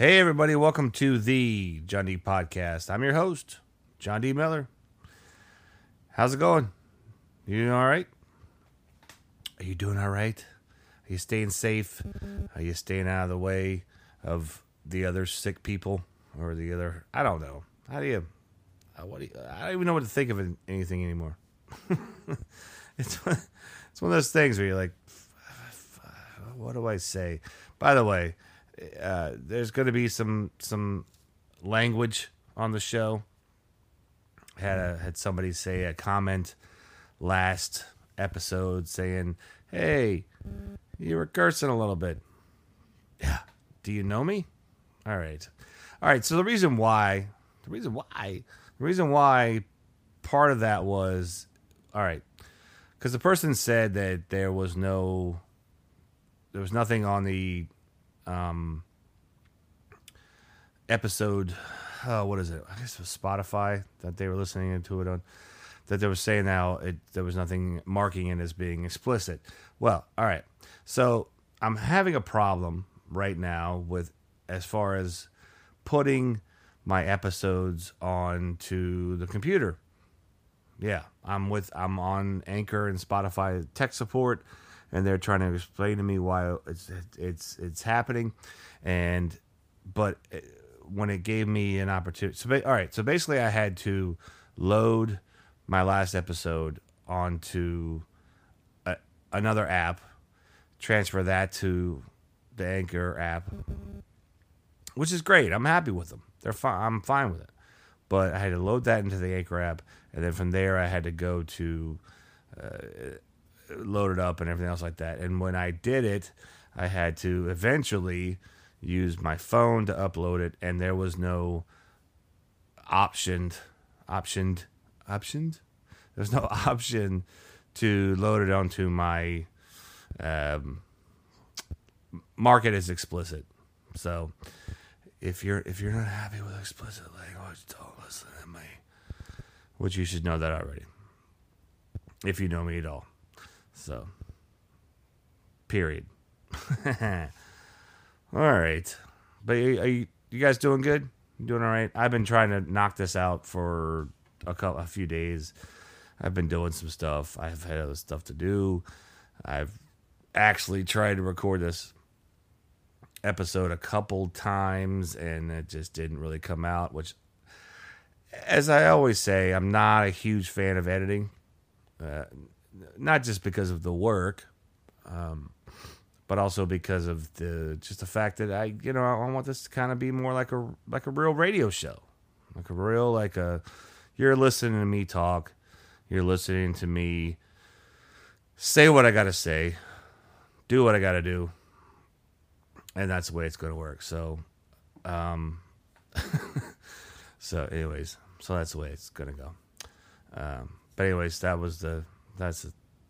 Hey, everybody, welcome to the John D Podcast. I'm your host, John D. Miller. How's it going? You all right? Are you doing all right? Are you staying safe? Are you staying out of the way of the other sick people or the other? I don't know. How do you? uh, What do you, I don't even know what to think of anything anymore. it's it's one of those things where you're like, what do I say? By the way, uh, there's going to be some some language on the show. Had a, had somebody say a comment last episode saying, "Hey, you were cursing a little bit." Yeah. Do you know me? All right. All right. So the reason why, the reason why, the reason why part of that was, all right, because the person said that there was no, there was nothing on the, um, episode, uh, what is it? I guess it was Spotify that they were listening to it on, that they were saying now it there was nothing marking it as being explicit. Well, all right. So I'm having a problem right now with as far as putting my episodes onto the computer. Yeah, I'm with I'm on Anchor and Spotify tech support, and they're trying to explain to me why it's it's it's happening, and but uh, when it gave me an opportunity, so all right, so basically I had to load my last episode onto a, another app, transfer that to the Anchor app, which is great. I'm happy with them. They're fine. I'm fine with it. But I had to load that into the Anchor app, and then from there I had to go to uh, load it up and everything else like that. And when I did it, I had to eventually use my phone to upload it, and there was no optioned, optioned, optioned. There's no option to load it onto my um, market as explicit. So if you're if you're not happy with explicit language, don't listen to me. Which you should know that already. If you know me at all. So period. all right. But are you, you guys doing good? You doing all right? I've been trying to knock this out for a couple a few days. I've been doing some stuff. I've had other stuff to do. I've actually tried to record this episode a couple times and it just didn't really come out which as i always say i'm not a huge fan of editing uh, not just because of the work um, but also because of the just the fact that i you know i want this to kind of be more like a like a real radio show like a real like a you're listening to me talk you're listening to me say what i gotta say do what i gotta do and that's the way it's going to work. So, um, so anyways, so that's the way it's going to go. Um, but anyways, that was the that's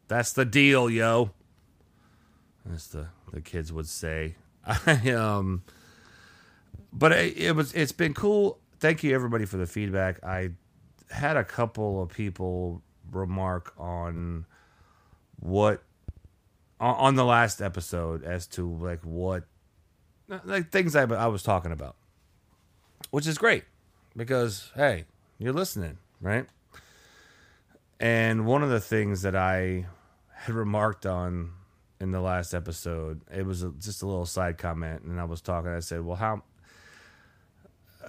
that's the deal, yo. As the the kids would say. I um, but it, it was it's been cool. Thank you everybody for the feedback. I had a couple of people remark on what on the last episode as to like what like things I, I was talking about, which is great because hey, you're listening, right? And one of the things that I had remarked on in the last episode, it was a, just a little side comment, and I was talking. I said, "Well, how?"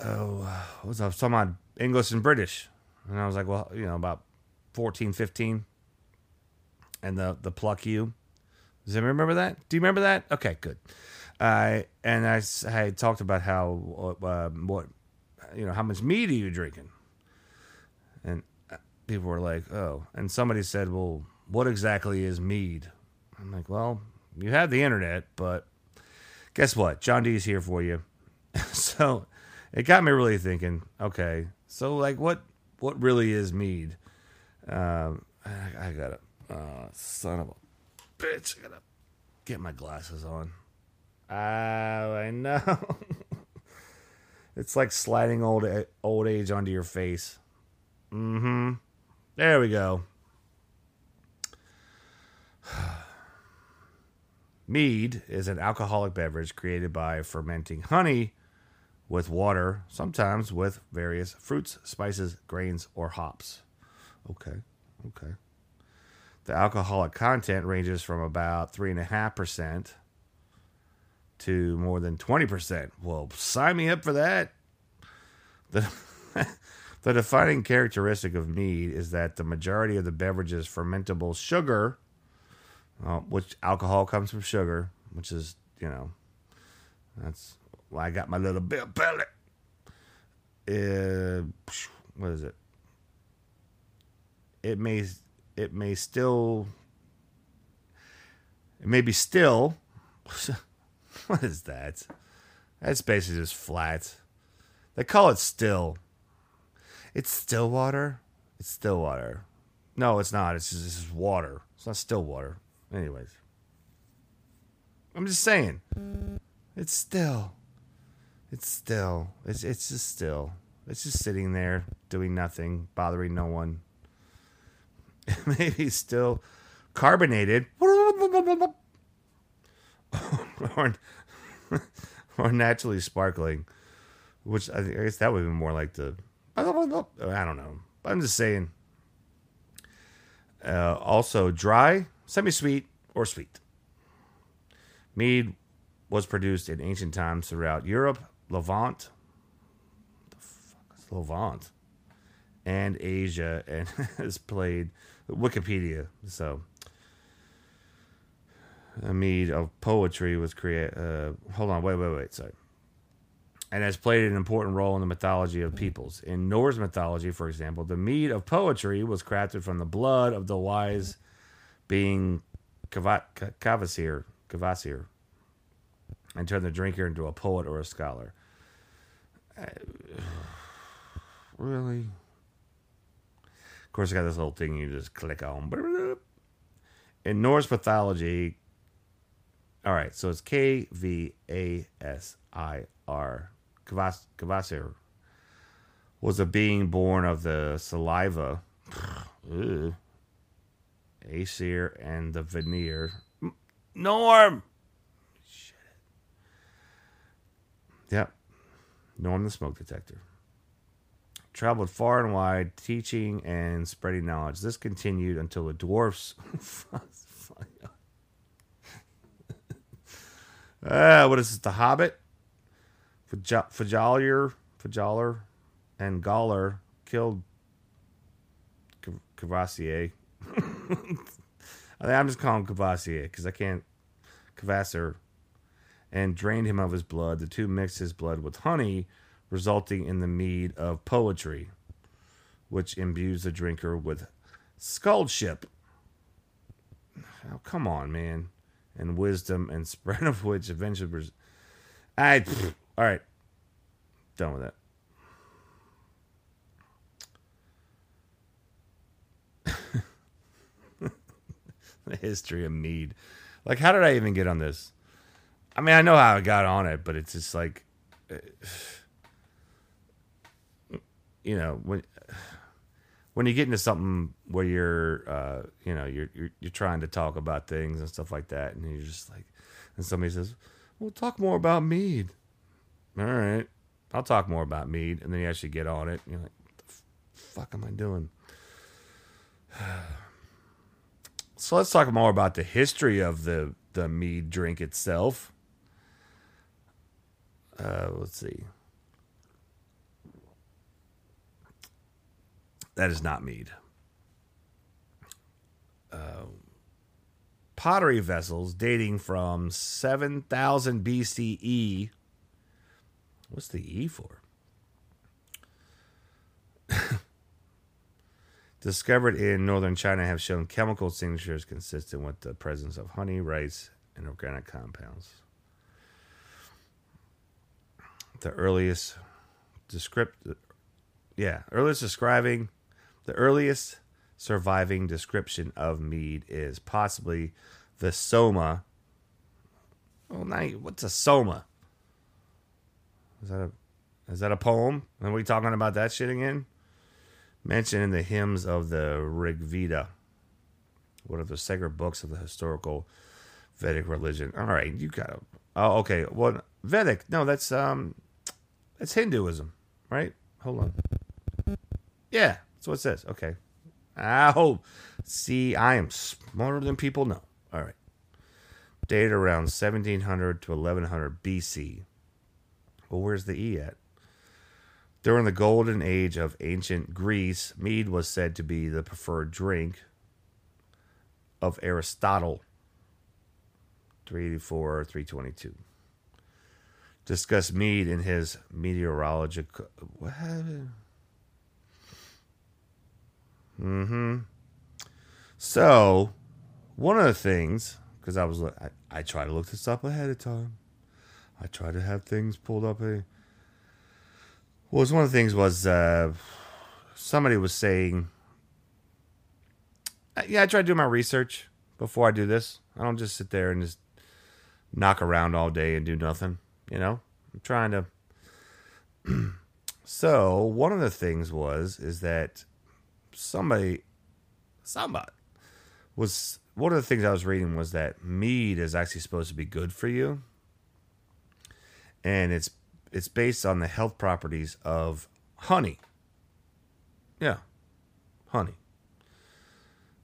Oh, was I, I was talking about English and British, and I was like, "Well, you know, about 14, 15. and the the pluck you. Does anyone remember that? Do you remember that? Okay, good. Uh, and I, had talked about how uh, what you know how much meat are you drinking, and people were like, "Oh," and somebody said, "Well, what exactly is mead?" I'm like, "Well, you have the internet, but guess what? John D is here for you." so it got me really thinking. Okay, so like, what what really is mead? Um, I, I gotta, uh, son of a bitch, I gotta get my glasses on. Oh, I know. it's like sliding old old age onto your face. Mm-hmm. There we go. Mead is an alcoholic beverage created by fermenting honey with water, sometimes with various fruits, spices, grains, or hops. Okay, okay. The alcoholic content ranges from about 3.5% to more than 20%. Well, sign me up for that. The, the defining characteristic of mead is that the majority of the beverage's fermentable sugar, uh, which alcohol comes from sugar, which is, you know, that's why I got my little bill pellet. Uh, what is it? It may it may still it may be still what is that? That's basically just flat. They call it still. It's still water. It's still water. No, it's not. It's just, it's just water. It's not still water. Anyways, I'm just saying. It's still. It's still. It's it's just still. It's just sitting there doing nothing, bothering no one. Maybe still carbonated or, or naturally sparkling, which I guess that would be more like the. I don't know. But I'm just saying. Uh, also, dry, semi sweet, or sweet. Mead was produced in ancient times throughout Europe, Levant, the fuck is Levant, and Asia, and has played Wikipedia. So, a mead of poetry was created. Uh, hold on, wait, wait, wait. Sorry. And has played an important role in the mythology of peoples. In Norse mythology, for example, the mead of poetry was crafted from the blood of the wise being Kvasir, Kvasir, and turned the drinker into a poet or a scholar. Really? Of course, I got this little thing you just click on. In Norse mythology, all right, so it's K V A S I R. Kvasir was a being born of the saliva, Aesir, and the veneer. Norm! Shit. Yep. Norm the smoke detector. Traveled far and wide, teaching and spreading knowledge. This continued until the dwarfs. Ah, what is this? The Hobbit? Fajalier, Fajaler, and Galler killed Cavassier. I'm just calling Cavassier because I can't. Cavassar. And drained him of his blood. The two mixed his blood with honey, resulting in the mead of poetry, which imbues the drinker with scholarship. Oh, come on, man. And wisdom and spread of which eventually. Res- I. All right. Done with that. the history of mead. Like, how did I even get on this? I mean, I know how I got on it, but it's just like, you know, when when you get into something where you're, uh, you know, you're, you're you're trying to talk about things and stuff like that, and you're just like, and somebody says, "Well, talk more about mead." All right, I'll talk more about mead. And then you actually get on it. You're like, what the fuck am I doing? so let's talk more about the history of the, the mead drink itself. Uh, let's see. That is not mead. Uh, pottery vessels dating from 7000 BCE What's the E for? Discovered in northern China have shown chemical signatures consistent with the presence of honey, rice, and organic compounds. The earliest descript yeah, earliest describing the earliest surviving description of mead is possibly the soma. Oh, now what's a soma? Is that a is that a poem? Are we talking about that shit again? Mentioned in the hymns of the Rig Veda, one of the sacred books of the historical Vedic religion. All right, you got to. Oh, okay. Well, Vedic. No, that's um, That's Hinduism, right? Hold on. Yeah, that's what it says. Okay. Oh, see, I am smarter than people know. All right. Dated around 1700 to 1100 BC. Well, where's the E at? During the golden age of ancient Greece, mead was said to be the preferred drink of Aristotle. 384, 322. Discussed mead in his meteorological. What? Mm-hmm. So, one of the things, because I was, I, I try to look this up ahead of time. I try to have things pulled up. A, was one of the things was uh, somebody was saying, uh, yeah, I try to do my research before I do this. I don't just sit there and just knock around all day and do nothing. You know, I'm trying to. so one of the things was is that somebody, somebody was one of the things I was reading was that mead is actually supposed to be good for you, and it's it's based on the health properties of honey. Yeah, honey.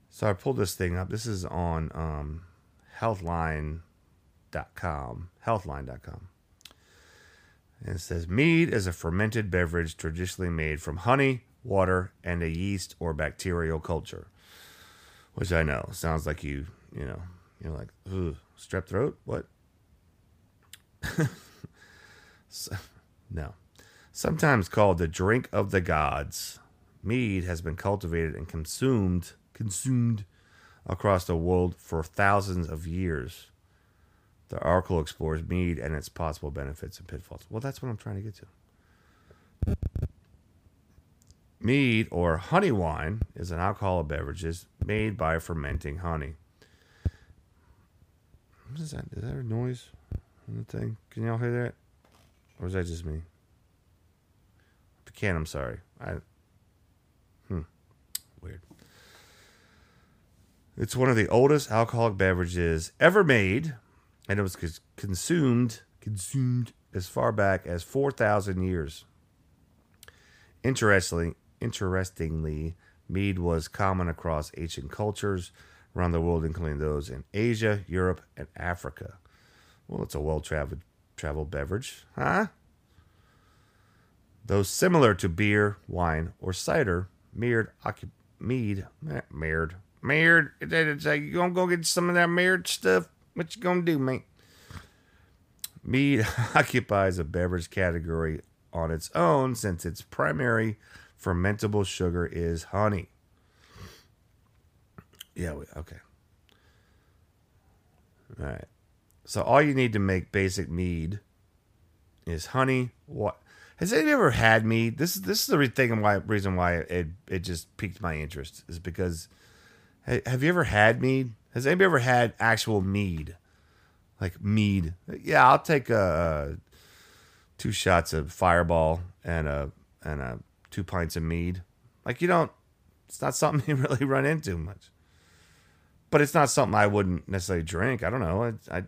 So I pulled this thing up. This is on um, Healthline.com. Healthline.com. And it says mead is a fermented beverage traditionally made from honey, water, and a yeast or bacterial culture. Which I know sounds like you, you know, you're like, ooh, strep throat? What? no. Sometimes called the drink of the gods, mead has been cultivated and consumed consumed across the world for thousands of years. The article explores mead and its possible benefits and pitfalls. Well, that's what I'm trying to get to. Mead or honey wine is an alcoholic beverage made by fermenting honey. What is that? Is that a noise on the thing? Can y'all hear that? Or is that just me? Can, I'm sorry. I hmm. Weird. It's one of the oldest alcoholic beverages ever made, and it was consumed consumed as far back as 4,000 years. Interestingly, interestingly, mead was common across ancient cultures around the world, including those in Asia, Europe, and Africa. Well, it's a well-traveled traveled beverage, huh? Though similar to beer, wine, or cider, mead, mead, mead, mead. It's like, you gonna go get some of that mead stuff? What you gonna do, mate? Mead occupies a beverage category on its own since its primary fermentable sugar is honey. Yeah, okay. All right. So all you need to make basic mead is honey. What has anybody ever had mead? This is this is the thing why reason why it it just piqued my interest is because have you ever had mead? Has anybody ever had actual mead? Like mead? Yeah, I'll take a, a two shots of Fireball and a and a two pints of mead. Like you don't. It's not something you really run into much. But it's not something I wouldn't necessarily drink. I don't know. I, I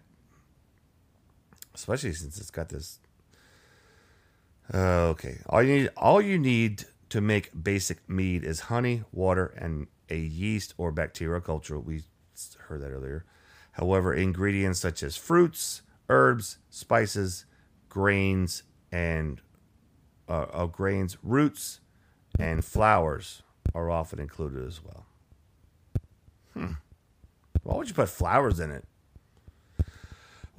especially since it's got this. Uh, okay, all you need all you need to make basic mead is honey, water, and a yeast or bacterial culture. We heard that earlier. However, ingredients such as fruits, herbs, spices, grains, and uh, uh, grains, roots, and flowers are often included as well. Hmm. Why would you put flowers in it?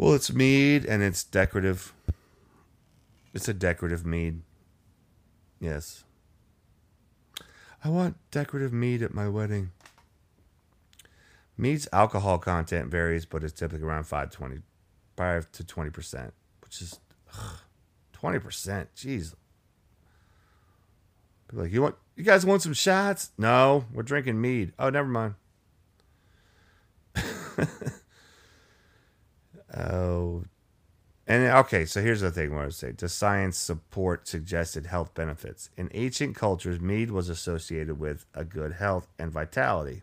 Well, it's mead and it's decorative. It's a decorative mead. Yes. I want decorative mead at my wedding. Mead's alcohol content varies, but it's typically around 5, 20, 5 to 20%, which is ugh, 20%. Jeez. People like, you want you guys want some shots? No, we're drinking mead. Oh, never mind. oh, and okay, so here's the thing: what I would say: Does science support suggested health benefits? In ancient cultures, mead was associated with a good health and vitality.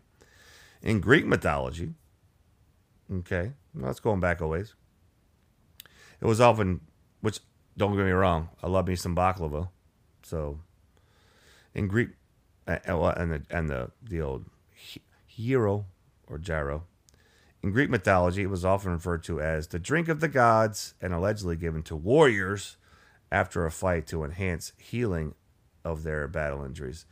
In Greek mythology, okay, well, that's going back a ways. It was often, which don't get me wrong, I love me some baklava. So, in Greek, uh, uh, and the and the the old hero or gyro. In Greek mythology, it was often referred to as the drink of the gods and allegedly given to warriors after a fight to enhance healing of their battle injuries.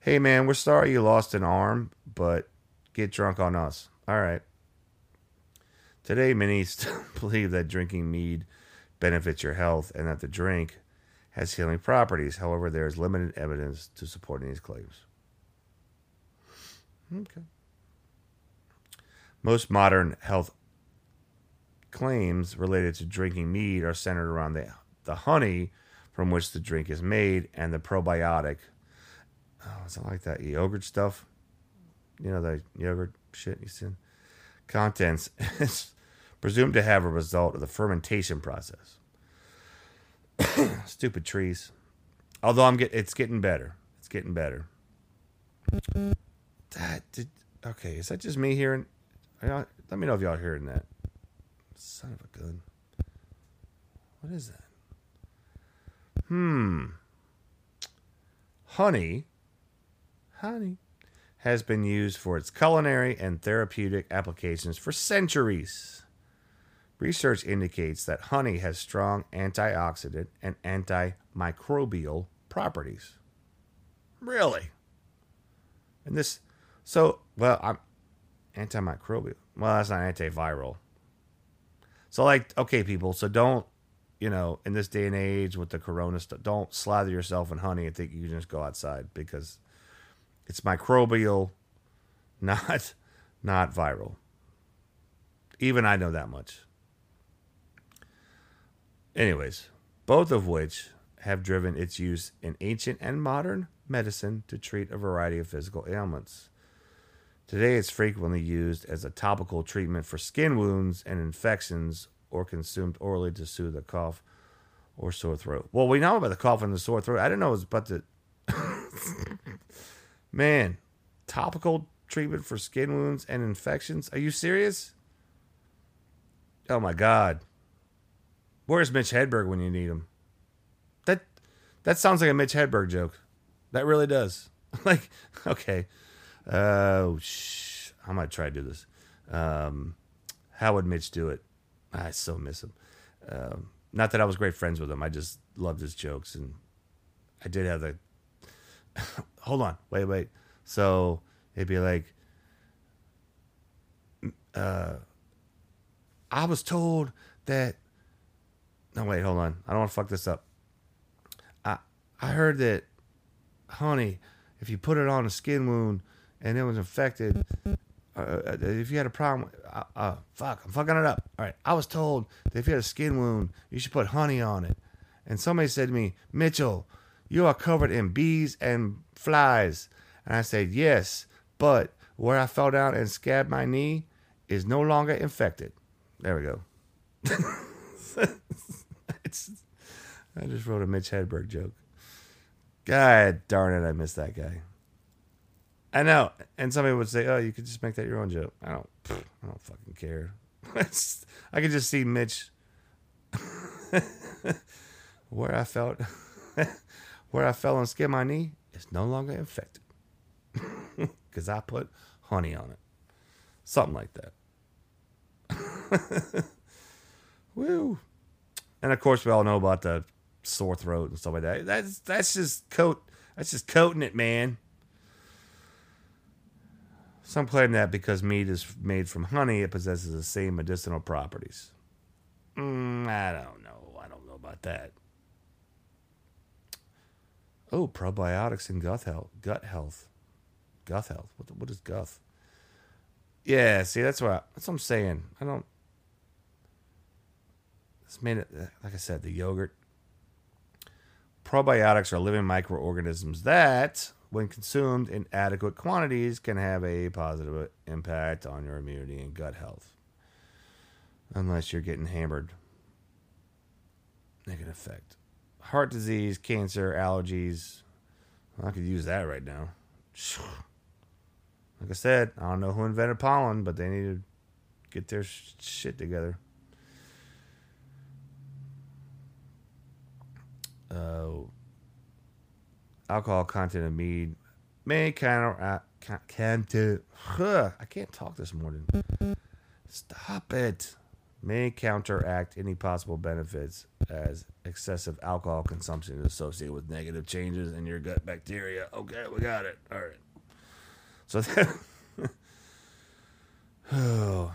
Hey man, we're sorry you lost an arm, but get drunk on us. All right. Today, many still believe that drinking mead benefits your health and that the drink has healing properties. However, there is limited evidence to supporting these claims. Okay. Most modern health claims related to drinking mead are centered around the, the honey from which the drink is made and the probiotic. Oh, is it like that yogurt stuff? You know, the yogurt shit you see? Contents is presumed to have a result of the fermentation process. Stupid trees. Although I'm get, it's getting better. It's getting better. That did okay. Is that just me hearing? Let me know if y'all hearing that. Son of a gun. What is that? Hmm. Honey. Honey has been used for its culinary and therapeutic applications for centuries. Research indicates that honey has strong antioxidant and antimicrobial properties. Really? And this, so, well, I'm antimicrobial. Well, that's not antiviral. So, like, okay, people, so don't, you know, in this day and age with the corona stuff, don't slather yourself in honey and think you can just go outside because it's microbial, not not viral. Even I know that much. Anyways, both of which have driven its use in ancient and modern medicine to treat a variety of physical ailments. Today, it's frequently used as a topical treatment for skin wounds and infections or consumed orally to soothe a cough or sore throat. Well, we know about the cough and the sore throat. I didn't know it was about the. Man, topical treatment for skin wounds and infections? Are you serious? Oh my God. Where's Mitch Hedberg when you need him? That that sounds like a Mitch Hedberg joke. That really does. like, okay. Oh, shh. I might try to do this. Um, how would Mitch do it? I so miss him. Um, not that I was great friends with him. I just loved his jokes, and I did have the. Hold on, wait, wait. So it'd be like, uh, I was told that no, wait, hold on. I don't want to fuck this up. I I heard that honey, if you put it on a skin wound and it was infected, uh, uh, if you had a problem, uh, uh, fuck, I'm fucking it up. All right, I was told that if you had a skin wound, you should put honey on it. And somebody said to me, Mitchell, you are covered in bees and flies. And I said, yes, but where I fell down and scabbed my knee is no longer infected. There we go. it's, I just wrote a Mitch Hedberg joke. God darn it, I missed that guy. I know, and somebody would say, "Oh, you could just make that your own joke." I don't, I don't fucking care. I could just see Mitch where I felt, where I fell and skinned my knee is no longer infected because I put honey on it, something like that. Woo! And of course, we all know about the sore throat and stuff like that. That's that's just coat. That's just coating it, man. Some claim that because meat is made from honey, it possesses the same medicinal properties. Mm, I don't know. I don't know about that. Oh, probiotics and gut health. Gut health. Gut health. What, what is gut? Yeah, see, that's what I, that's what I'm saying. I don't. It's made it, like I said, the yogurt. Probiotics are living microorganisms that, when consumed in adequate quantities, can have a positive impact on your immunity and gut health. Unless you're getting hammered. Negative effect. Heart disease, cancer, allergies. I could use that right now. Like I said, I don't know who invented pollen, but they need to get their shit together. Oh. Alcohol content of mead may counteract. Can't, I can't talk this morning. Stop it. May counteract any possible benefits as excessive alcohol consumption is associated with negative changes in your gut bacteria. Okay, we got it. All right. So oh,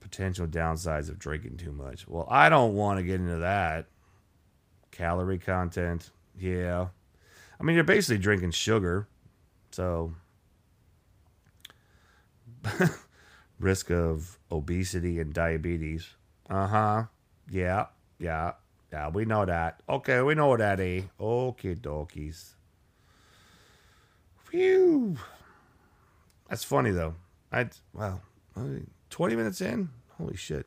potential downsides of drinking too much. Well, I don't want to get into that. Calorie content, yeah. I mean, you're basically drinking sugar, so risk of obesity and diabetes. Uh huh. Yeah, yeah, yeah. We know that. Okay, we know that. Eh? Okay, dokies. Phew. That's funny though. I well, twenty minutes in. Holy shit.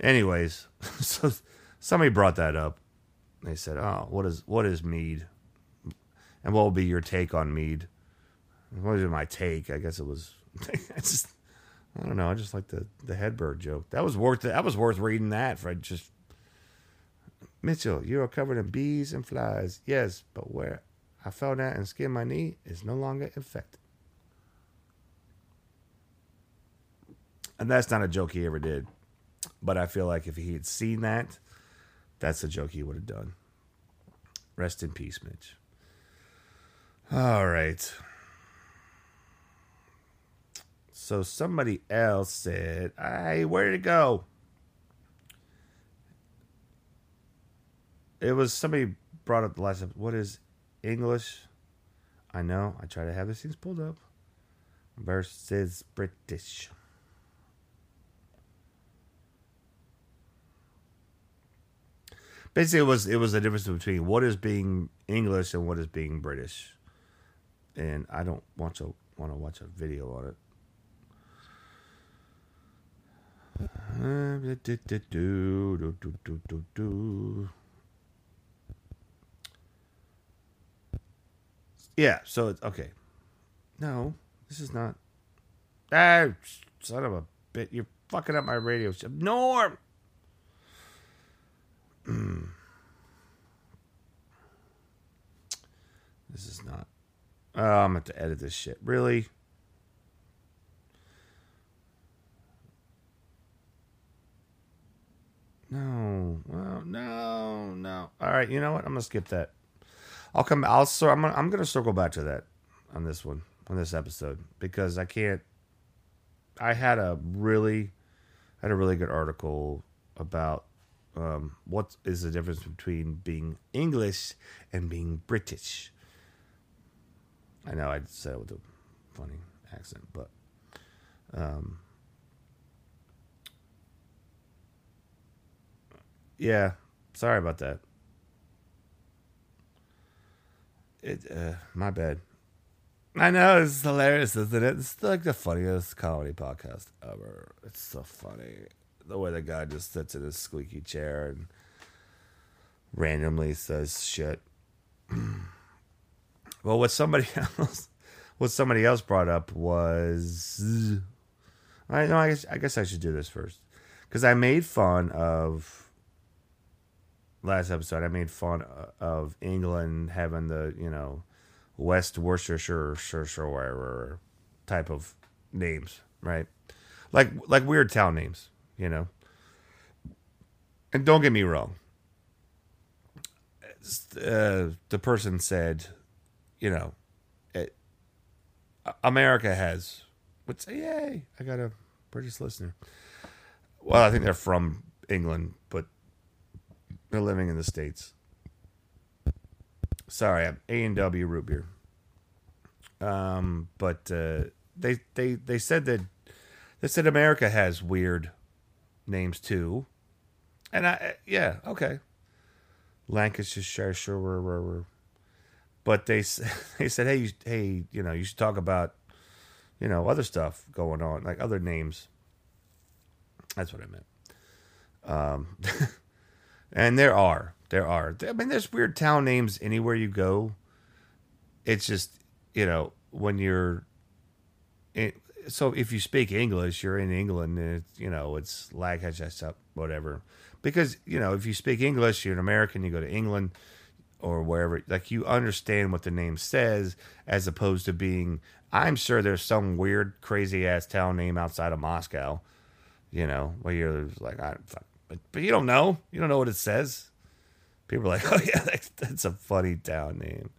Anyways, so somebody brought that up. They said, "Oh, what is what is mead? And what will be your take on mead?" What was my take? I guess it was. I just, I don't know. I just like the the Hedberg joke. That was worth it. That was worth reading that for just. Mitchell, you are covered in bees and flies. Yes, but where I fell down and skinned my knee is no longer infected. And that's not a joke he ever did. But I feel like if he had seen that, that's a joke he would have done. Rest in peace, Mitch. All right. So somebody else said, "Hey, where did it go?" It was somebody brought up the last. Episode. What is English? I know. I try to have these things pulled up. Versus British. Basically, it was it was the difference between what is being English and what is being British. And I don't want to want to watch a video on it. Yeah, so it's okay. No, this is not. Ah, son of a bit! You're fucking up my radio. Norm. this is not. Oh, I'm going to have to edit this shit. Really? No. Well, no, no. All right, you know what? I'm gonna skip that. I'll come. I'll. So I'm. Gonna, I'm gonna circle back to that on this one on this episode because I can't. I had a really, I had a really good article about um, what is the difference between being English and being British. I know I said it with a funny accent, but um, yeah, sorry about that. It, uh, my bad. I know it's hilarious, isn't it? It's like the funniest comedy podcast ever. It's so funny the way the guy just sits in his squeaky chair and randomly says shit. well, what somebody else, what somebody else brought up was, I know. I guess I guess I should do this first because I made fun of last episode. I made fun of England having the you know West Worcestershire type of names, right? Like like weird town names you know. And don't get me wrong. Uh, the person said, you know, it, America has, would say, yay, I got a British listener. Well, I think they're from England, but they're living in the States. Sorry, I'm A and W root beer. Um, but uh, they they they said that they said America has weird names too. And I, yeah, okay. Lancashire, but they they said, hey, you, hey, you know, you should talk about, you know, other stuff going on, like other names. That's what I meant. Um, and there are, there are. I mean, there's weird town names anywhere you go. It's just, you know, when you're, it, so if you speak English, you're in England, and you know it's like whatever. Because you know if you speak English, you're an American. You go to England. Or wherever. Like you understand what the name says, as opposed to being. I'm sure there's some weird, crazy ass town name outside of Moscow. You know, where you're like, I. But, but you don't know. You don't know what it says. People are like, oh yeah, that's, that's a funny town name.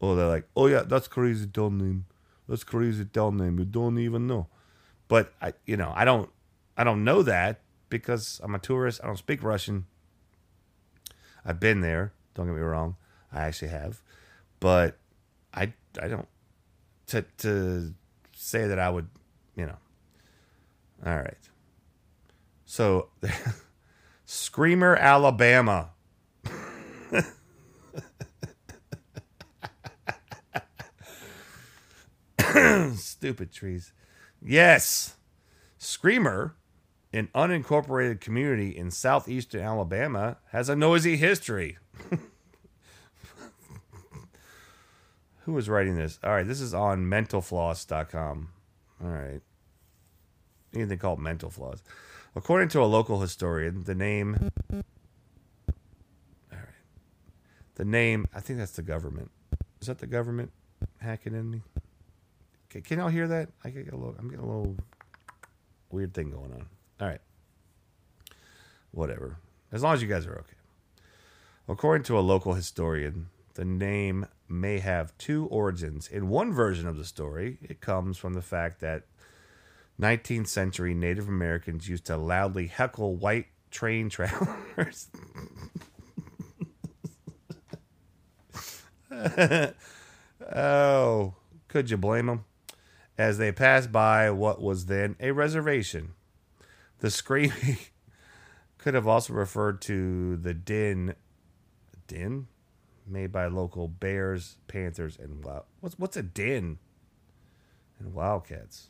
Or they're like, oh yeah, that's crazy town name. That's crazy town name. You don't even know. But I, you know, I don't, I don't know that because I'm a tourist. I don't speak Russian. I've been there. Don't get me wrong. I actually have, but I, I don't to to say that I would, you know. All right. So, Screamer, Alabama. Stupid trees. Yes. Screamer, an unincorporated community in southeastern Alabama, has a noisy history. Who was writing this? All right, this is on mentalfloss.com. All right. Anything called mental flaws. According to a local historian, the name. All right. The name, I think that's the government. Is that the government hacking in me? Can, can y'all hear that? I get a little, I'm getting a little weird thing going on. All right. Whatever. As long as you guys are okay. According to a local historian, the name may have two origins. In one version of the story, it comes from the fact that 19th century Native Americans used to loudly heckle white train travelers. oh, could you blame them? As they passed by what was then a reservation. The screaming could have also referred to the din. Din? Made by local bears, panthers, and. What's what's a din? And wildcats.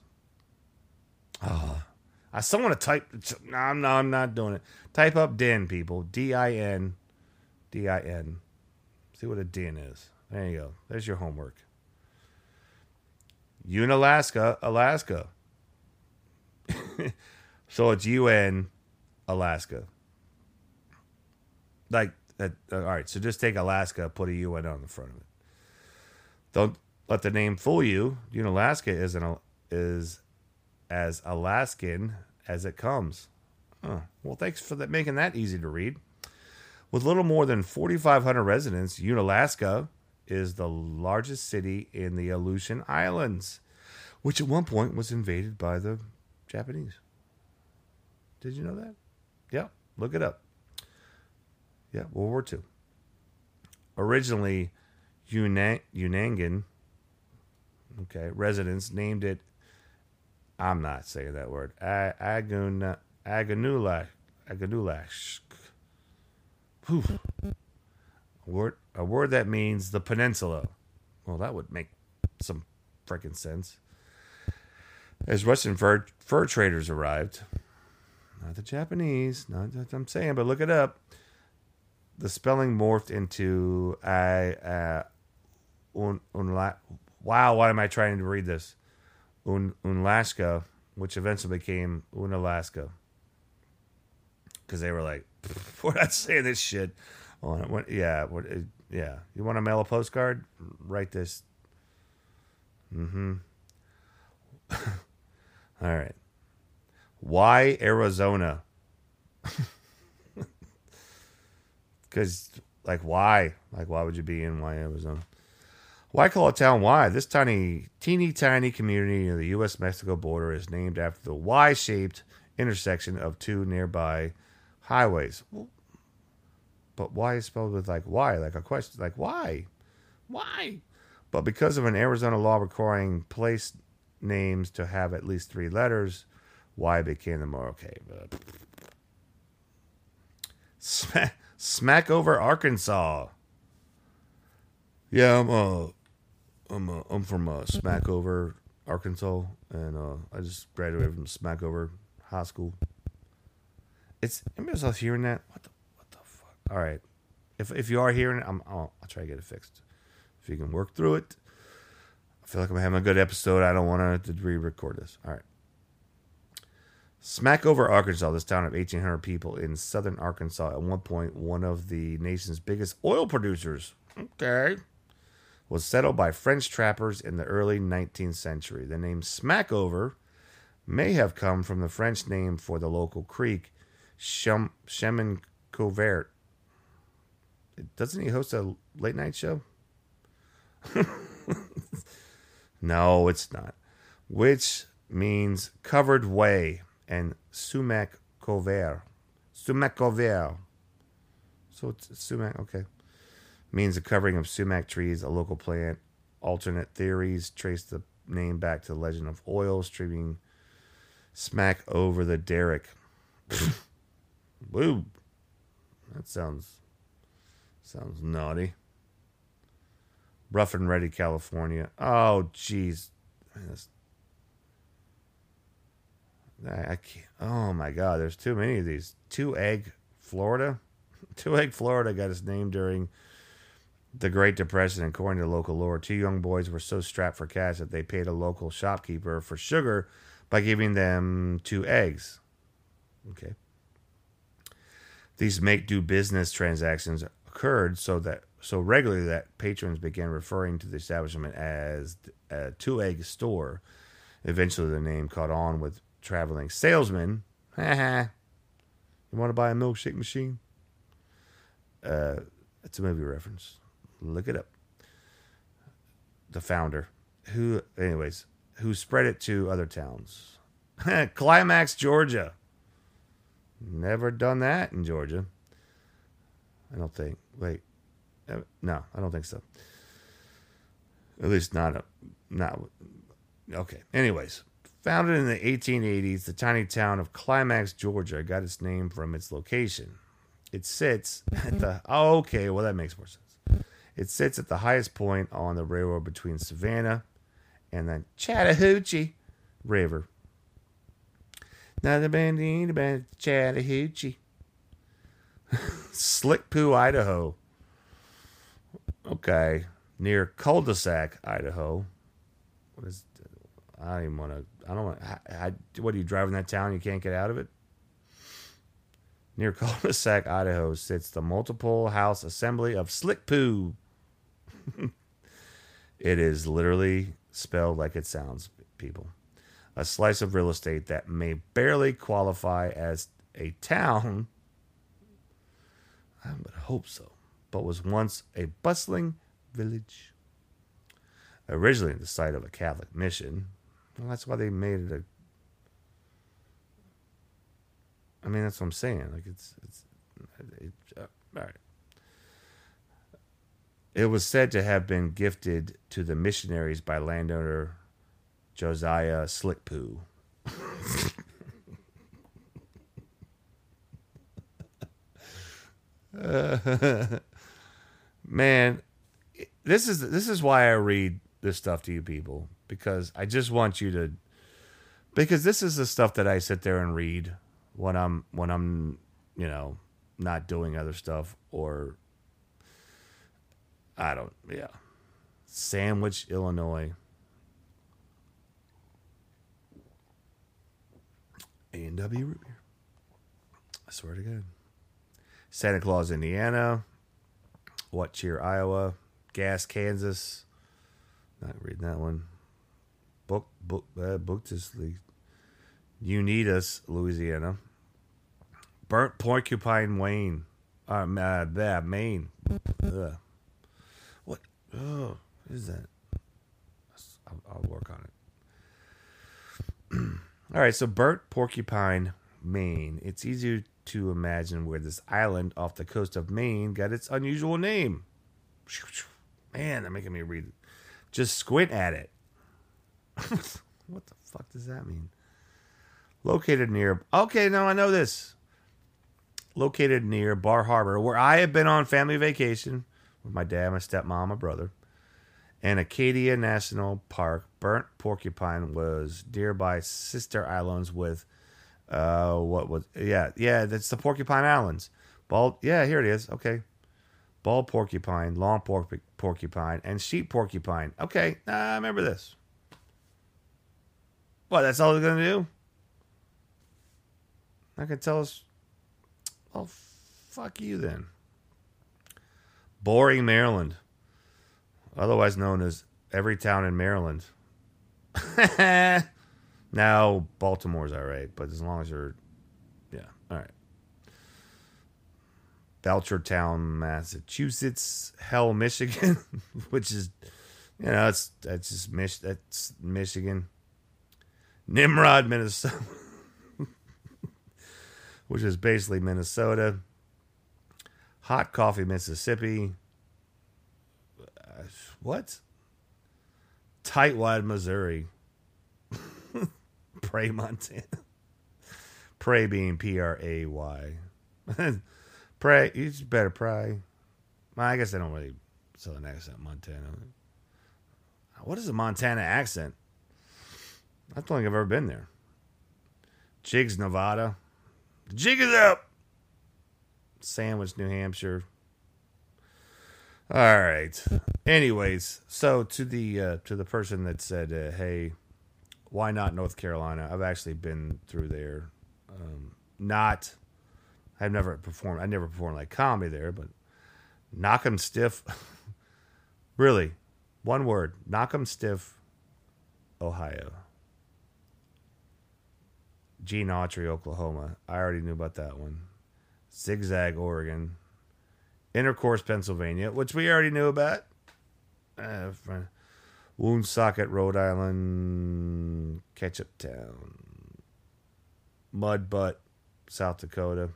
Oh, I still want to type. No, I'm I'm not doing it. Type up din, people. D I N, D I N. See what a din is. There you go. There's your homework. Unalaska, Alaska. so it's UN, Alaska. Like, uh, all right. So just take Alaska, put a UN on the front of it. Don't let the name fool you. Unalaska is an is as Alaskan as it comes. Huh. Well, thanks for that, making that easy to read. With little more than 4,500 residents, Unalaska is the largest city in the Aleutian Islands, which at one point was invaded by the Japanese. Did you know that? Yeah, look it up. Yeah, World War II. Originally, Unang- Unangan, okay, residents named it I'm not saying that word. Agun Aganulak Aganulash. A word a word that means the peninsula. Well, that would make some freaking sense. As Russian fur, fur traders arrived, not the Japanese, not that I'm saying, but look it up. The spelling morphed into I uh, un, unla- wow, why am I trying to read this? Un, Unalaska, which eventually became Unalaska. Because they were like, we're not saying this shit. What, yeah, yeah. You want to mail a postcard? Write this. Mm-hmm. All right. Why Arizona? Because, like, why? Like, why would you be in why Arizona? Why call a town Y? This tiny, teeny tiny community near the U.S. Mexico border is named after the Y shaped intersection of two nearby highways. But why is spelled with like why? Like a question, like why? Why? But because of an Arizona law requiring place names to have at least three letters, Y became the more okay. Smack, smack over Arkansas. Yeah, I'm uh I'm uh, I'm from uh, Smackover, Arkansas, and uh, I just graduated from Smackover High School. It's anybody else hearing that? What the what the fuck? All right, if if you are hearing it, I'm I'll, I'll try to get it fixed. If you can work through it, I feel like I'm having a good episode. I don't want to re-record this. All right. Smackover, Arkansas, this town of 1,800 people in southern Arkansas, at one point one of the nation's biggest oil producers. Okay. Was settled by French trappers in the early 19th century. The name Smackover may have come from the French name for the local creek, Chem- Chemin-Covert. Doesn't he host a late night show? no, it's not. Which means covered way and sumac couvert. Sumac couvert. So it's sumac, okay. Means the covering of sumac trees, a local plant. Alternate theories trace the name back to the legend of oil streaming smack over the derrick. Woo. That sounds sounds naughty. Rough and Ready, California. Oh, jeez. I, I can't. Oh my God, there's too many of these. Two Egg, Florida. Two Egg, Florida got its name during the Great Depression. According to local lore, two young boys were so strapped for cash that they paid a local shopkeeper for sugar by giving them two eggs. Okay. These make do business transactions occurred so that so regularly that patrons began referring to the establishment as a two egg store. Eventually, the name caught on with traveling salesmen. you want to buy a milkshake machine? Uh, it's a movie reference. Look it up. The founder, who, anyways, who spread it to other towns. Climax, Georgia. Never done that in Georgia. I don't think. Wait, uh, no, I don't think so. At least not a not. Okay. Anyways, founded in the 1880s, the tiny town of Climax, Georgia, got its name from its location. It sits at the. Oh, okay. Well, that makes more sense. It sits at the highest point on the railroad between Savannah and the Chattahoochee River. Now the bandit about Chattahoochee. Slickpoo, Idaho. Okay. Near Culdesac, Idaho. What is I don't even want to. I don't want. I, what are you driving that town? You can't get out of it. Near Culdesac, Idaho, sits the multiple house assembly of Slickpoo. it is literally spelled like it sounds, people. A slice of real estate that may barely qualify as a town. I would hope so, but was once a bustling village. Originally the site of a Catholic mission, well, that's why they made it a. I mean, that's what I'm saying. Like it's it's, it, uh, all right. It was said to have been gifted to the missionaries by landowner Josiah Slickpoo. uh, man, this is this is why I read this stuff to you people because I just want you to because this is the stuff that I sit there and read when I'm when I'm you know not doing other stuff or I don't yeah. Sandwich Illinois. A and W root beer. I swear to God. Santa Claus Indiana. What Cheer Iowa. Gas Kansas not reading that one book book uh, booked Uneedus, Louisiana. Burnt porcupine Wayne. Uh, uh that Maine. Ugh. What? Oh, what is that? I'll, I'll work on it. All right, so burnt porcupine, Maine. It's easier to imagine where this island off the coast of Maine got its unusual name. Man, they're making me read. Just squint at it. what the fuck does that mean? Located near. Okay, now I know this. Located near Bar Harbor, where I have been on family vacation with my dad, my stepmom, my brother. And Acadia National Park, Burnt Porcupine was nearby sister islands with, uh, what was, yeah, yeah, that's the Porcupine Islands. Bald, yeah, here it is. Okay. Bald porcupine, long porc- porcupine, and sheep porcupine. Okay, I remember this. What, that's all they're going to do? I can tell us. Well, fuck you then. Boring, Maryland. otherwise known as every town in Maryland. now Baltimore's all right, but as long as you're, yeah, all right. Belchertown, Massachusetts, Hell, Michigan, which is, you know, that's that's just Mich- that's Michigan. Nimrod, Minnesota, which is basically Minnesota. Hot Coffee, Mississippi. Uh, what? Tightwad, Missouri. Pray, Montana. Pray being P R A Y. Pray, you just better pray. Well, I guess they don't really southern accent Montana. What is a Montana accent? I don't think I've ever been there. Jiggs, Nevada. The jig is up. Sandwich, New Hampshire. All right. Anyways, so to the uh, to the person that said, uh, "Hey, why not North Carolina?" I've actually been through there. Um, not, I've never performed. I never performed like comedy there, but Knockemstiff. really, one word: Knockemstiff. Ohio. Gene Autry, Oklahoma. I already knew about that one. Zigzag, Oregon. Intercourse, Pennsylvania, which we already knew about. Uh, Woonsocket, Rhode Island. Ketchuptown. Mud Butt, South Dakota.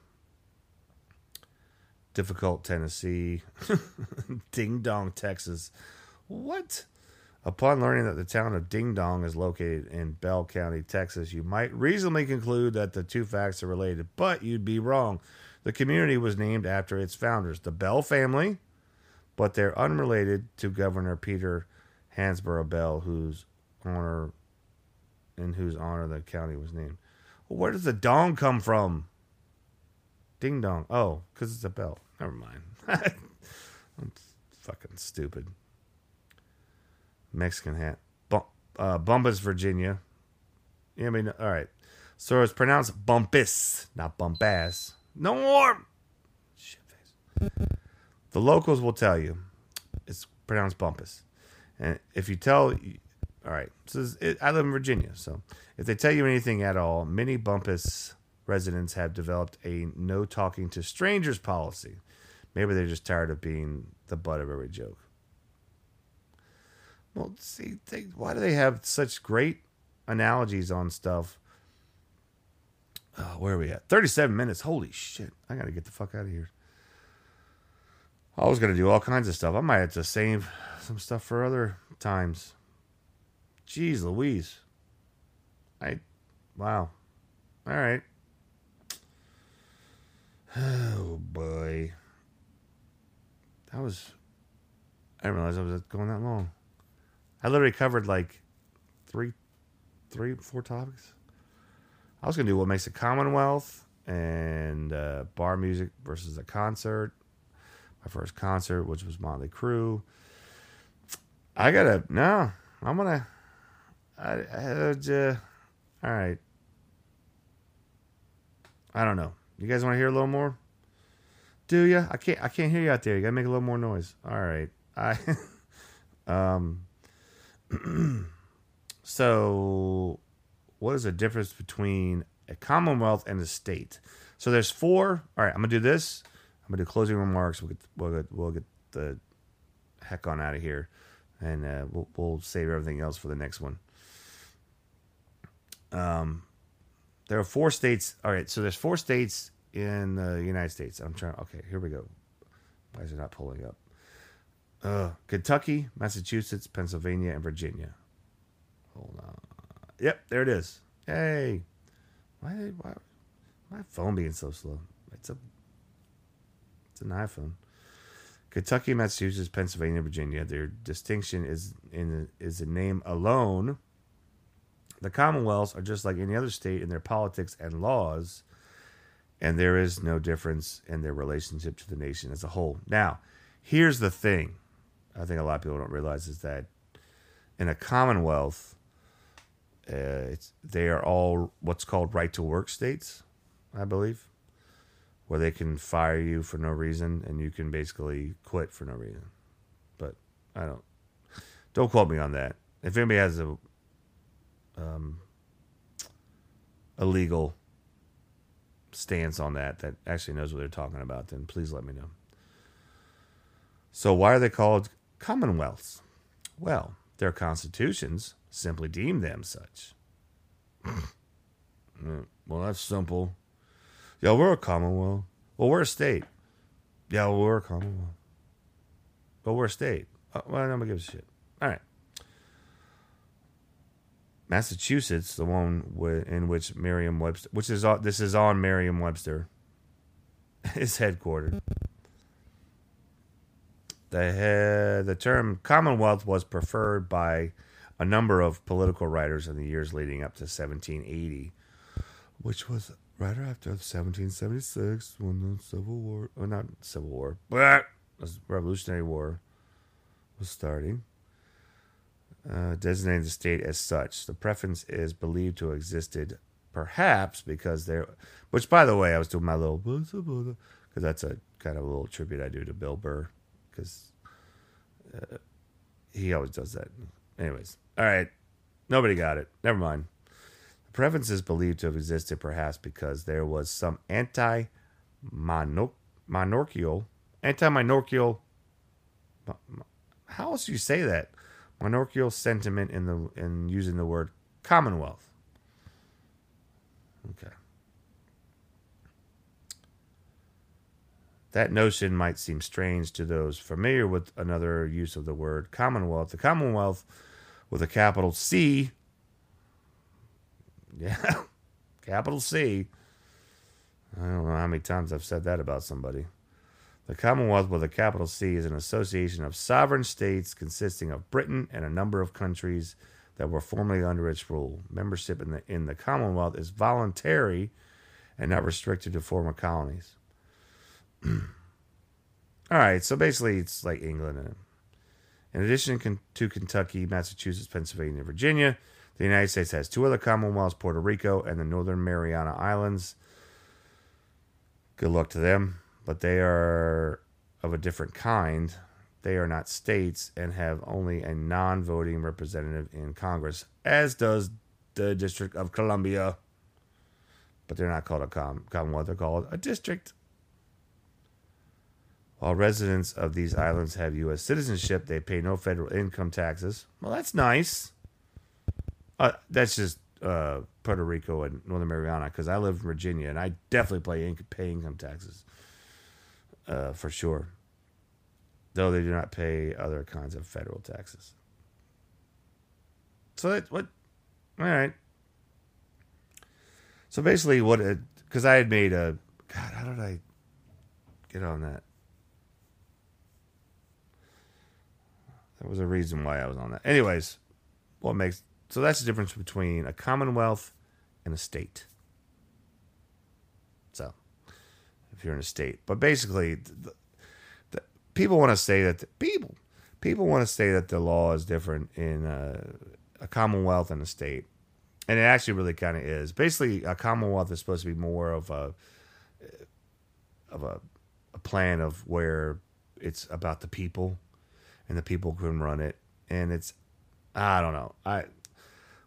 Difficult, Tennessee. Ding Dong, Texas. What? Upon learning that the town of Ding Dong is located in Bell County, Texas, you might reasonably conclude that the two facts are related, but you'd be wrong. The community was named after its founders, the Bell family, but they're unrelated to Governor Peter Hansborough Bell, whose honor in whose honor the county was named. Well, where does the dong come from? Ding dong. Oh, because it's a bell. Never mind. I'm fucking stupid. Mexican hat. Bum, uh, Bumpus, Virginia. Yeah, I mean, all right. So it's pronounced Bumpus, not Bumpass. No more. Shit face. The locals will tell you it's pronounced Bumpus. And if you tell, all right, so it, I live in Virginia, so if they tell you anything at all, many Bumpus residents have developed a no talking to strangers policy. Maybe they're just tired of being the butt of every joke. Well, see, they, why do they have such great analogies on stuff? Oh, where are we at? 37 minutes. Holy shit. I got to get the fuck out of here. I was going to do all kinds of stuff. I might have to save some stuff for other times. Jeez Louise. I, wow. All right. Oh boy. That was, I didn't realize I was going that long. I literally covered like three, three, four topics. I was gonna do what makes a Commonwealth and uh, bar music versus a concert. My first concert, which was Motley Crue. I gotta no. I'm gonna. I, I uh, all right. I don't know. You guys want to hear a little more? Do you? I can't. I can't hear you out there. You gotta make a little more noise. All right. I. um. so, what is the difference between a commonwealth and a state? So there's four. All right, I'm gonna do this. I'm gonna do closing remarks. We'll get we'll get, we'll get the heck on out of here, and uh, we'll we'll save everything else for the next one. Um, there are four states. All right, so there's four states in the United States. I'm trying. Okay, here we go. Why is it not pulling up? Uh, Kentucky, Massachusetts, Pennsylvania, and Virginia. Hold on. Yep, there it is. Hey, why why my phone being so slow? It's a it's an iPhone. Kentucky, Massachusetts, Pennsylvania, Virginia. Their distinction is in is the name alone. The Commonwealths are just like any other state in their politics and laws, and there is no difference in their relationship to the nation as a whole. Now, here's the thing I think a lot of people don't realize is that in a Commonwealth, uh, they are all what's called right to work states, I believe, where they can fire you for no reason and you can basically quit for no reason. But I don't, Don't quote me on that. If anybody has a um, a legal stance on that that actually knows what they're talking about, then please let me know. So, why are they called commonwealths? Well, their constitutions simply deem them such. well, that's simple. Yeah, we're a commonwealth. Well, we're a state. Yeah, well, we're a commonwealth. But we're a state. Uh, well, nobody gives a shit. All right. Massachusetts, the one in which Merriam-Webster, which is this is on Merriam-Webster, is headquartered. The the term Commonwealth was preferred by a number of political writers in the years leading up to 1780, which was right after 1776 when the Civil War, or not Civil War, but the Revolutionary War was starting uh, designating the state as such. The preference is believed to have existed perhaps because there, which by the way, I was doing my little, because that's a kind of a little tribute I do to Bill Burr, because uh, he always does that. Anyways, all right, nobody got it. Never mind. The preference is believed to have existed perhaps because there was some anti monarchical, anti monarchical, how else do you say that? Monarchical sentiment in the in using the word commonwealth. Okay. That notion might seem strange to those familiar with another use of the word commonwealth. The commonwealth with a capital C. Yeah, capital C. I don't know how many times I've said that about somebody. The Commonwealth with a capital C is an association of sovereign states consisting of Britain and a number of countries that were formerly under its rule. Membership in the in the Commonwealth is voluntary and not restricted to former colonies. All right, so basically it's like England. In addition to Kentucky, Massachusetts, Pennsylvania, and Virginia, the United States has two other Commonwealths, Puerto Rico and the Northern Mariana Islands. Good luck to them but they are of a different kind. They are not states and have only a non voting representative in Congress, as does the District of Columbia. But they're not called a com- Commonwealth, they're called a district. While residents of these islands have U.S. citizenship, they pay no federal income taxes. Well, that's nice. Uh, that's just uh, Puerto Rico and Northern Mariana because I live in Virginia and I definitely pay, pay income taxes uh, for sure, though they do not pay other kinds of federal taxes. So that what? All right. So basically, what? Because I had made a God, how did I get on that? There was a reason why I was on that. Anyways, what makes so that's the difference between a commonwealth and a state. So if you're in a state. But basically, the, the, people want to say that the, people people want to say that the law is different in a, a commonwealth and a state, and it actually really kind of is. Basically, a commonwealth is supposed to be more of a of a, a plan of where it's about the people, and the people can run it, and it's I don't know. I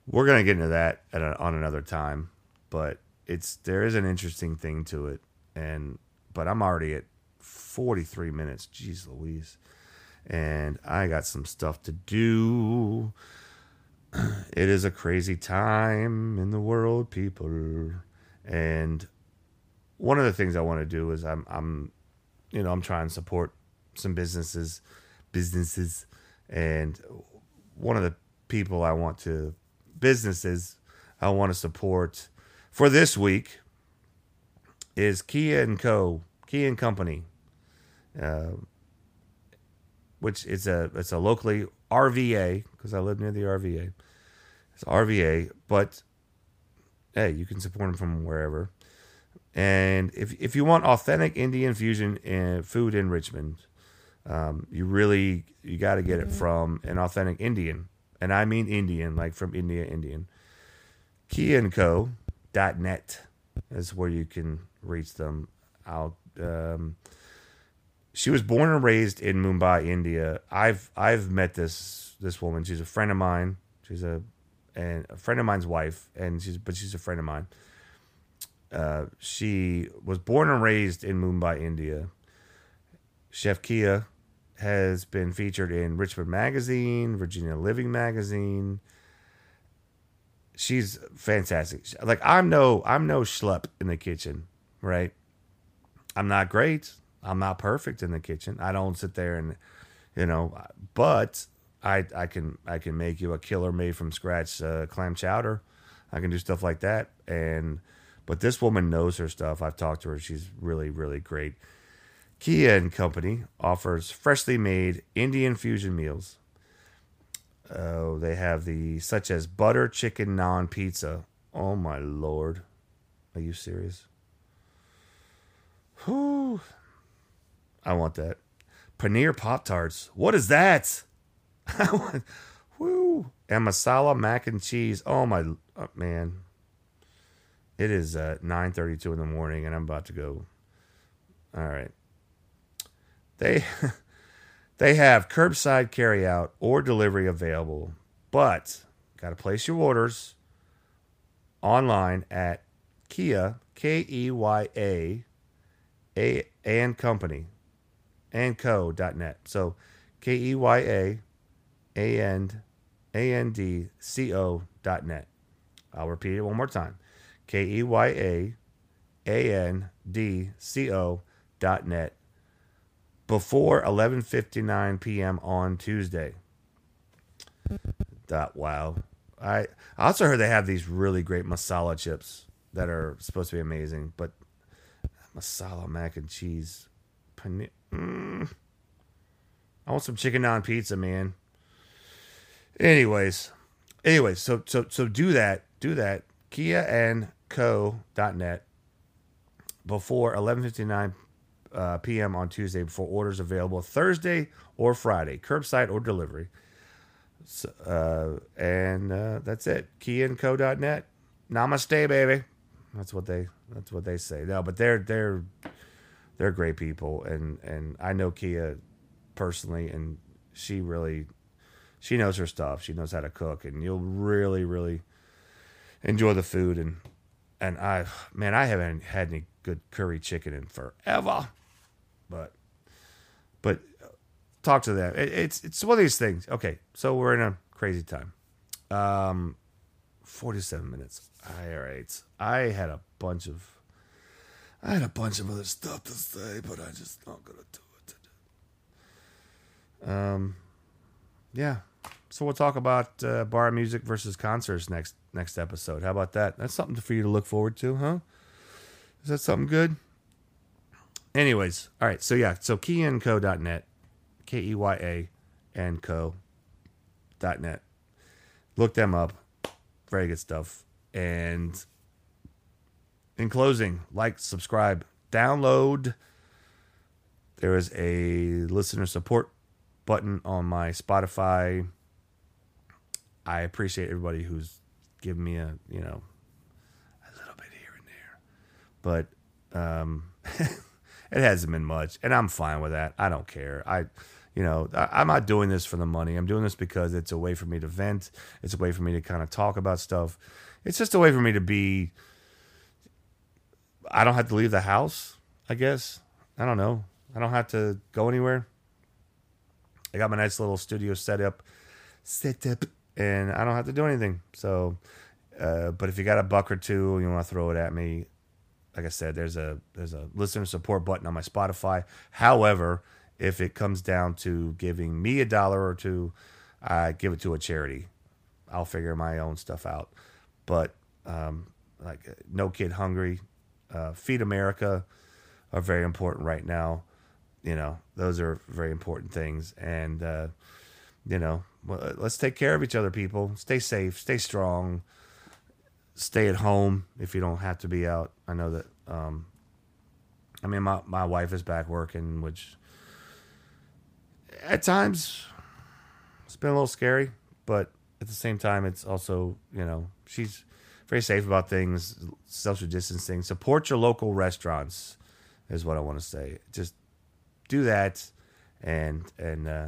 we're gonna get into that at a, on another time, but it's there is an interesting thing to it and but I'm already at 43 minutes. Jeez Louise. And I got some stuff to do. It is a crazy time in the world, people. And one of the things I want to do is I'm I'm you know, I'm trying to support some businesses businesses and one of the people I want to businesses I want to support for this week is Keya and Co. Keya and Company, uh, which is a it's a locally RVA because I live near the RVA. It's RVA, but hey, you can support them from wherever. And if if you want authentic Indian fusion and food in Richmond, um, you really you got to get it from an authentic Indian, and I mean Indian, like from India, Indian. KeyaandCo.net is where you can reach them. I'll um, she was born and raised in Mumbai, India. I've I've met this this woman. She's a friend of mine. She's a and a friend of mine's wife, and she's but she's a friend of mine. Uh, she was born and raised in Mumbai, India. Chef Keya has been featured in Richmond Magazine, Virginia Living Magazine. She's fantastic. Like I'm no I'm no schlep in the kitchen, right? I'm not great. I'm not perfect in the kitchen. I don't sit there and you know, but I I can I can make you a killer made from scratch uh, clam chowder. I can do stuff like that and but this woman knows her stuff. I've talked to her. She's really really great. Keya and Company offers freshly made Indian fusion meals. Oh, they have the such as butter chicken naan pizza. Oh my lord. Are you serious? Whew. I want that. Paneer Pop Tarts. What is that? I want, whoo. And masala mac and cheese. Oh my oh, man. It is uh, 9:32 in the morning and I'm about to go. All right. They they have curbside carryout or delivery available, but got to place your orders online at Keya K E Y A A and Company and Co.net. So K E Y A A N A N D C O dot net. I'll repeat it one more time. K E Y A A N D C O dot net before 11:59 p.m. on Tuesday. That wow. I I also heard they have these really great masala chips that are supposed to be amazing, but masala mac and cheese. Mm, I want some chicken on pizza, man. Anyways, anyways, so so so do that, do that. Keya and Co.net before 11:59 uh, p.m. on Tuesday before orders available Thursday or Friday, curbside or delivery. So, uh, and uh, that's it. KeyaandCo.net. Namaste, baby. That's what they. That's what they say. No, but they're they're they're great people, and and I know Keya personally, and she really she knows her stuff. She knows how to cook, and you'll really really enjoy the food. And and I man, I haven't had any good curry chicken in forever. But but talk to them. It, it's it's one of these things. Okay, so we're in a crazy time. Um, forty-seven minutes. All right, I had a bunch of I had a bunch of other stuff to say, but I'm just not gonna do it. Today. Um, yeah. So we'll talk about uh, bar music versus concerts next next episode. How about that? That's something for you to look forward to, huh? Is that something good? Anyways, all right. So yeah, so keyaandco.net, K E Y A and co.net. Look them up. Very good stuff. And in closing, like, subscribe, download. There is a listener support button on my Spotify. I appreciate everybody who's given me a, you know, a little bit here and there. But um it hasn't been much, and I'm fine with that. I don't care. I, you know, I, am not doing this for the money. I'm doing this because it's a way for me to vent. It's a way for me to kind of talk about stuff. It's just a way for me to be. I don't have to leave the house. I guess I don't know. I don't have to go anywhere. I got my nice little studio set up, set up, and I don't have to do anything. So, uh, but if you got a buck or two, you want to throw it at me, like I said, there's a there's a listener support button on my Spotify. However, if it comes down to giving me a dollar or two, I give it to a charity. I'll figure my own stuff out. But um, like No Kid Hungry, uh, Feed America are very important right now. You know, those are very important things. And, uh, you know, let's take care of each other, people. Stay safe, stay strong stay at home if you don't have to be out. I know that. Um, I mean, my my wife is back working, which at times it's been a little scary, but at the same time, it's also you know she's very safe about things, social distancing. Support your local restaurants is what I want to say. Just do that, and and uh,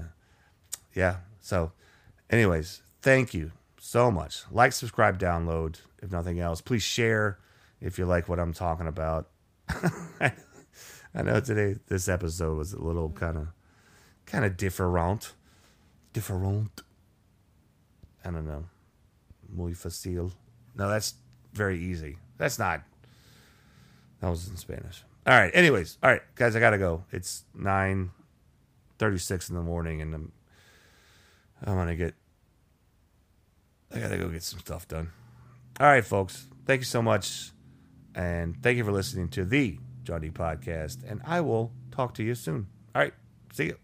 yeah. So, anyways, thank you so much. Like, subscribe, download. If nothing else, please share if you like what I'm talking about. I know today this episode was a little kind of kind of different. Different. I don't know. Muy fácil. No, that's very easy. That's not. That was in Spanish. All right. Anyways, all right, guys, I gotta go. It's nine thirty-six in the morning, and I'm I'm gonna get. I gotta go get some stuff done. All right, folks. Thank you so much, and thank you for listening to the Johnny Podcast. And I will talk to you soon. All right. See you.